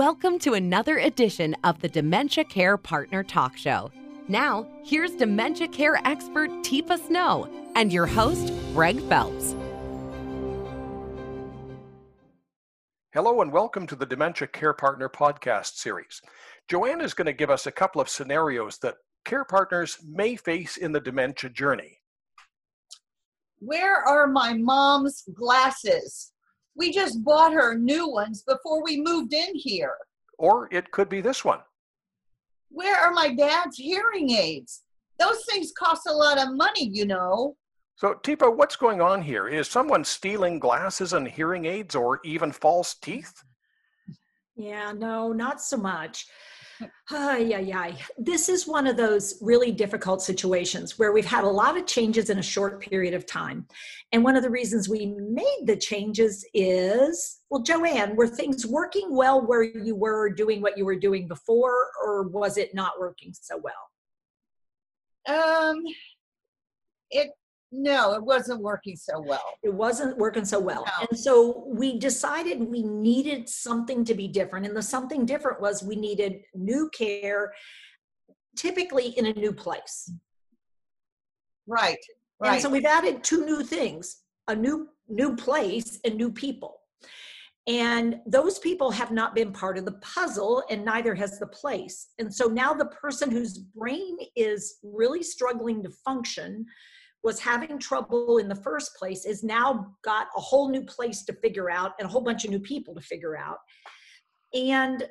Welcome to another edition of the Dementia Care Partner Talk Show. Now, here's dementia care expert Teepa Snow and your host, Greg Phelps. Hello, and welcome to the Dementia Care Partner podcast series. Joanne is going to give us a couple of scenarios that care partners may face in the dementia journey. Where are my mom's glasses? We just bought her new ones before we moved in here. Or it could be this one. Where are my dad's hearing aids? Those things cost a lot of money, you know. So, Teepa, what's going on here? Is someone stealing glasses and hearing aids or even false teeth? Yeah, no, not so much. Ay, ay, ay. This is one of those really difficult situations where we've had a lot of changes in a short period of time. And one of the reasons we made the changes is well, Joanne, were things working well where you were doing what you were doing before, or was it not working so well? Um, it no, it wasn't working so well. It wasn't working so well. No. And so we decided we needed something to be different. And the something different was we needed new care, typically in a new place. Right. And Right. so we've added two new things a new new place and new people. And those people have not been part of the puzzle, and neither has the place. And so now the person whose brain is really struggling to function, was having trouble in the first place, is now got a whole new place to figure out and a whole bunch of new people to figure out. And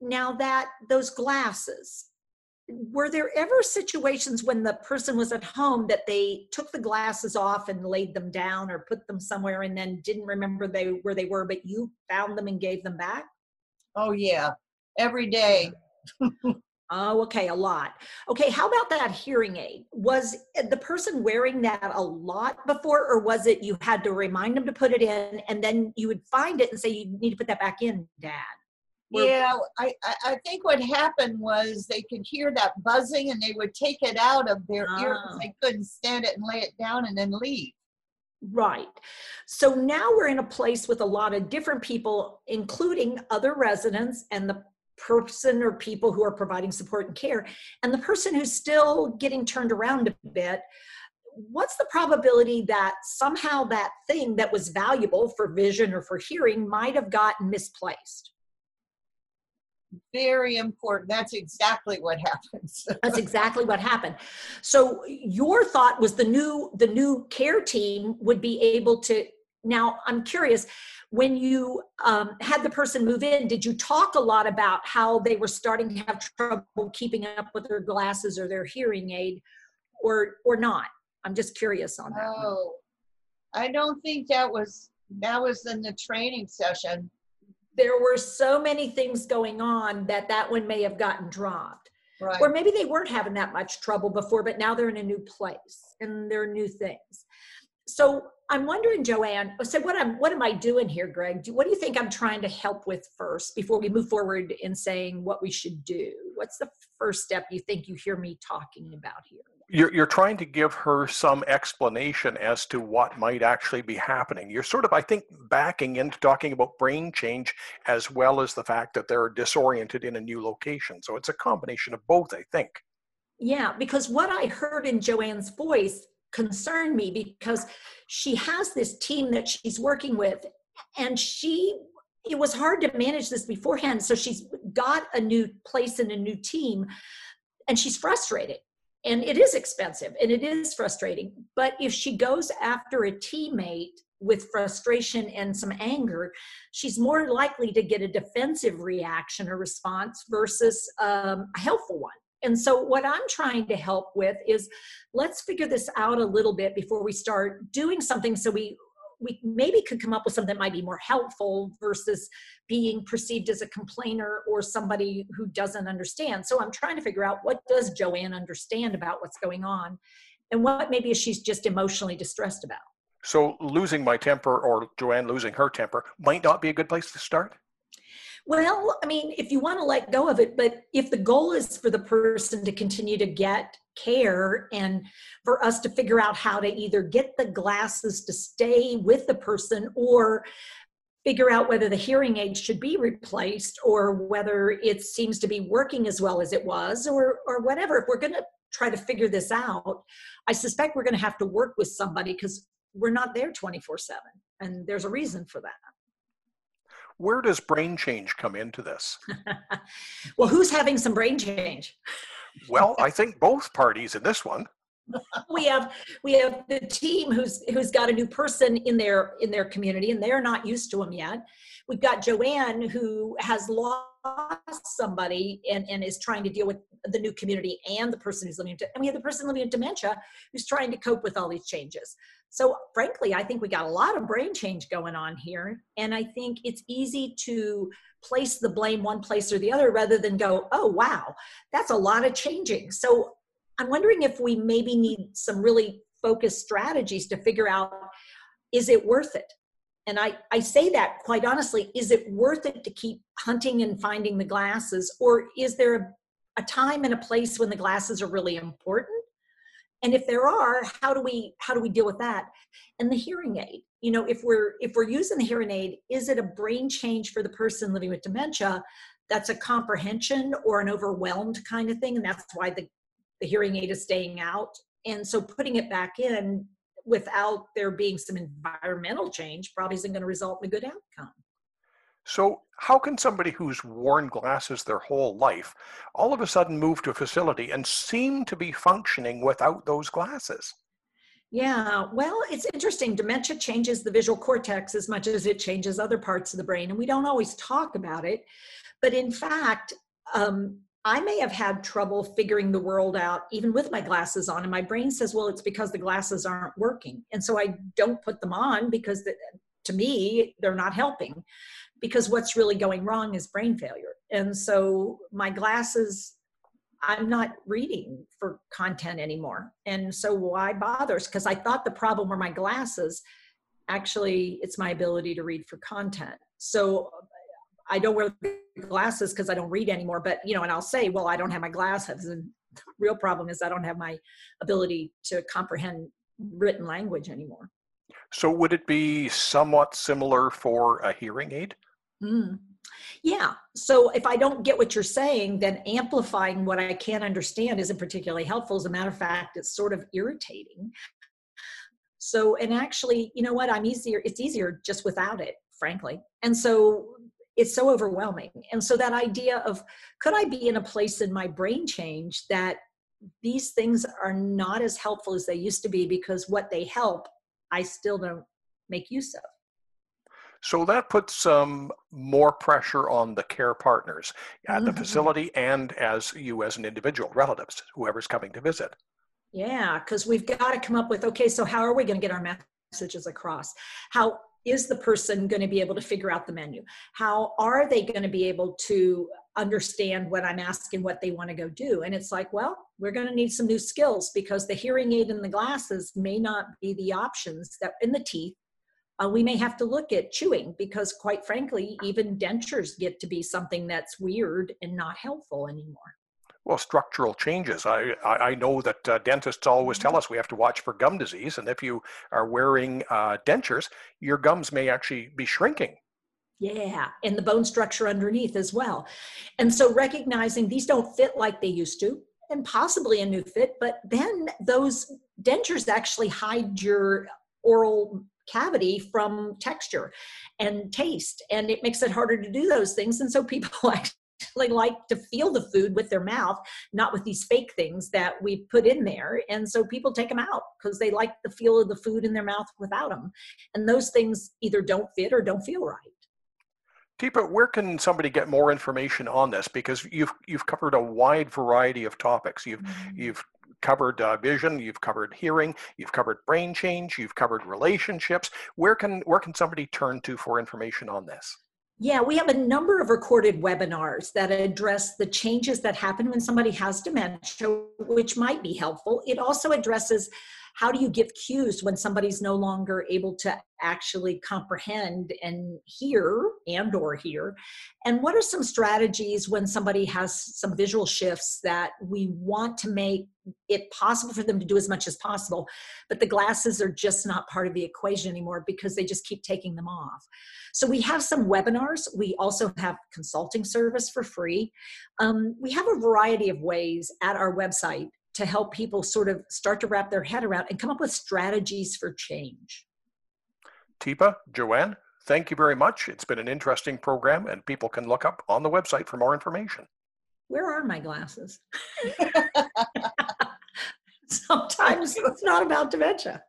now that those glasses, were there ever situations when the person was at home that they took the glasses off and laid them down or put them somewhere and then didn't remember they where they were but you found them and gave them back oh yeah. Every day. oh okay a lot okay how about that hearing aid was the person wearing that a lot before or was it you had to remind them to put it in and then you would find it and say you need to put that back in dad Were- Yeah, I, I think what happened was they could hear that buzzing and they would take it out of their ear Ah. because they couldn't stand it and lay it down and then leave. Right. So now we're in a place with a lot of different people, including other residents and the person or people who are providing support and care, and the person who's still getting turned around a bit. What's the probability that somehow that thing that was valuable for vision or for hearing might have gotten misplaced? Very important. That's exactly what happens. That's exactly what happened. So your thought was the new the new care team would be able to. Now I'm curious, when you um, had the person move in, did you talk a lot about how they were starting to have trouble keeping up with their glasses or their hearing aid, or or not? I'm just curious on that. one. Oh, I don't think that was that was in the training session. There were so many things going on that that one may have gotten dropped. Right. or maybe they weren't having that much trouble before but now they're in a new place and there are new things so i'm wondering joanne so what i'm what am i doing here greg do, what do you think i'm trying to help with first before we move forward in saying what we should do what's the first step you think you hear me talking about here You're, you're trying to give her some explanation as to what might actually be happening. You're sort of, I think, backing into talking about brain change as well as the fact that they're disoriented in a new location. So it's a combination of both, I think. Yeah, because what I heard in Joanne's voice concerned me because she has this team that she's working with, and she it was hard to manage this beforehand. So she's got a new place and a new team, and she's frustrated. And it is expensive and it is frustrating. But if she goes after a teammate with frustration and some anger, she's more likely to get a defensive reaction or response versus um, a helpful one. And so, what I'm trying to help with is let's figure this out a little bit before we start doing something so we we maybe could come up with something that might be more helpful versus being perceived as a complainer or somebody who doesn't understand. So I'm trying to figure out what does Joanne understand about what's going on and what maybe she's just emotionally distressed about. So losing my temper or Joanne losing her temper might not be a good place to start. Well, I mean, if you want to let go of it, but if the goal is for the person to continue to get care and for us to figure out how to either get the glasses to stay with the person or figure out whether the hearing aid should be replaced or whether it seems to be working as well as it was or or whatever if we're going to try to figure this out i suspect we're going to have to work with somebody because we're not there 24 7 and there's a reason for that where does brain change come into this? Well who's having some brain change? Well i think both parties in this one. We have we have the team who's who's got a new person in their in their community and they're not used to them yet. We've got joanne who has lost somebody and, and is trying to deal with the new community and the person who's living and we have the person living with dementia who's trying to cope with all these changes so frankly i think we got a lot of brain change going on here and i think it's easy to place the blame one place or the other rather than go oh wow that's a lot of changing so I'm wondering if we maybe need some really focused strategies to figure out is it worth it? And I, I say that quite honestly, is it worth it to keep hunting and finding the glasses? Or is there a, a time and a place when the glasses are really important? And if there are, how do we how do we deal with that? And the hearing aid, you know, if we're if we're using the hearing aid, is it a brain change for the person living with dementia that's a comprehension or an overwhelmed kind of thing and that's why the the hearing aid is staying out. And so putting it back in without there being some environmental change probably isn't going to result in a good outcome. So, how can somebody who's worn glasses their whole life all of a sudden move to a facility and seem to be functioning without those glasses? Yeah, well, it's interesting. Dementia changes the visual cortex as much as it changes other parts of the brain, and we don't always talk about it. But in fact, um, I may have had trouble figuring the world out even with my glasses on. And my brain says, well, it's because the glasses aren't working. And so I don't put them on because the, to me, they're not helping because what's really going wrong is brain failure. And so my glasses, I'm not reading for content anymore. And so why bother? Because I thought the problem were my glasses. Actually, it's my ability to read for content. So I don't wear glasses because I don't read anymore. But you know, and I'll say, well, I don't have my glasses, and the real problem is I don't have my ability to comprehend written language anymore. So would it be somewhat similar for a hearing aid? Mm. Yeah. So if I don't get what you're saying, then amplifying what I can't understand isn't particularly helpful. As a matter of fact, it's sort of irritating. So, and actually, you know what? I'm easier, it's easier just without it, frankly. And so it's so overwhelming. And so that idea of could I be in a place in my brain change that these things are not as helpful as they used to be because what they help, I still don't make use of. So that puts some more pressure on the care partners at mm-hmm. the facility and as you as an individual, relatives, whoever's coming to visit. Yeah, because we've got to come up with okay, so how are we going to get our messages across? How is the person going to be able to figure out the menu? How are they going to be able to understand what I'm asking, what they want to go do? And it's like, well, we're going to need some new skills because the hearing aid and the glasses may not be the options that in the teeth. Uh, we may have to look at chewing because, quite frankly, even dentures get to be something that's weird and not helpful anymore well, structural changes. I, I, know that uh, dentists always tell us we have to watch for gum disease. And if you are wearing uh, dentures, your gums may actually be shrinking. Yeah, and the bone structure underneath as well. And so recognizing these don't fit like they used to, and possibly a new fit, but then those dentures actually hide your oral cavity from texture and taste and it makes it harder to do those things and so people actually actually like to feel the food with their mouth, not with these fake things that we put in there. And so people take them out because they like the feel of the food in their mouth without them. And those things either don't fit or don't feel right. Teepa, where can somebody get more information on this? Because you've you've covered a wide variety of topics. You've mm-hmm. you've covered uh, vision, you've covered hearing, you've covered brain change, you've covered relationships. Where can where can somebody turn to for information on this? Yeah, we have a number of recorded webinars that address the changes that happen when somebody has dementia, which might be helpful. It also addresses how do you give cues when somebody's no longer able to actually comprehend and hear and or hear? And what are some strategies when somebody has some visual shifts that we want to make it possible for them to do as much as possible but the glasses are just not part of the equation anymore because they just keep taking them off? So we have some webinars. We also have consulting service for free. Um, we have a variety of ways at our website to help people sort of start to wrap their head around and come up with strategies for change Teepa, Joanne, thank you very much. It's been an interesting program, and people can look up on the website for more information. Where are my glasses? Sometimes it's not about dementia.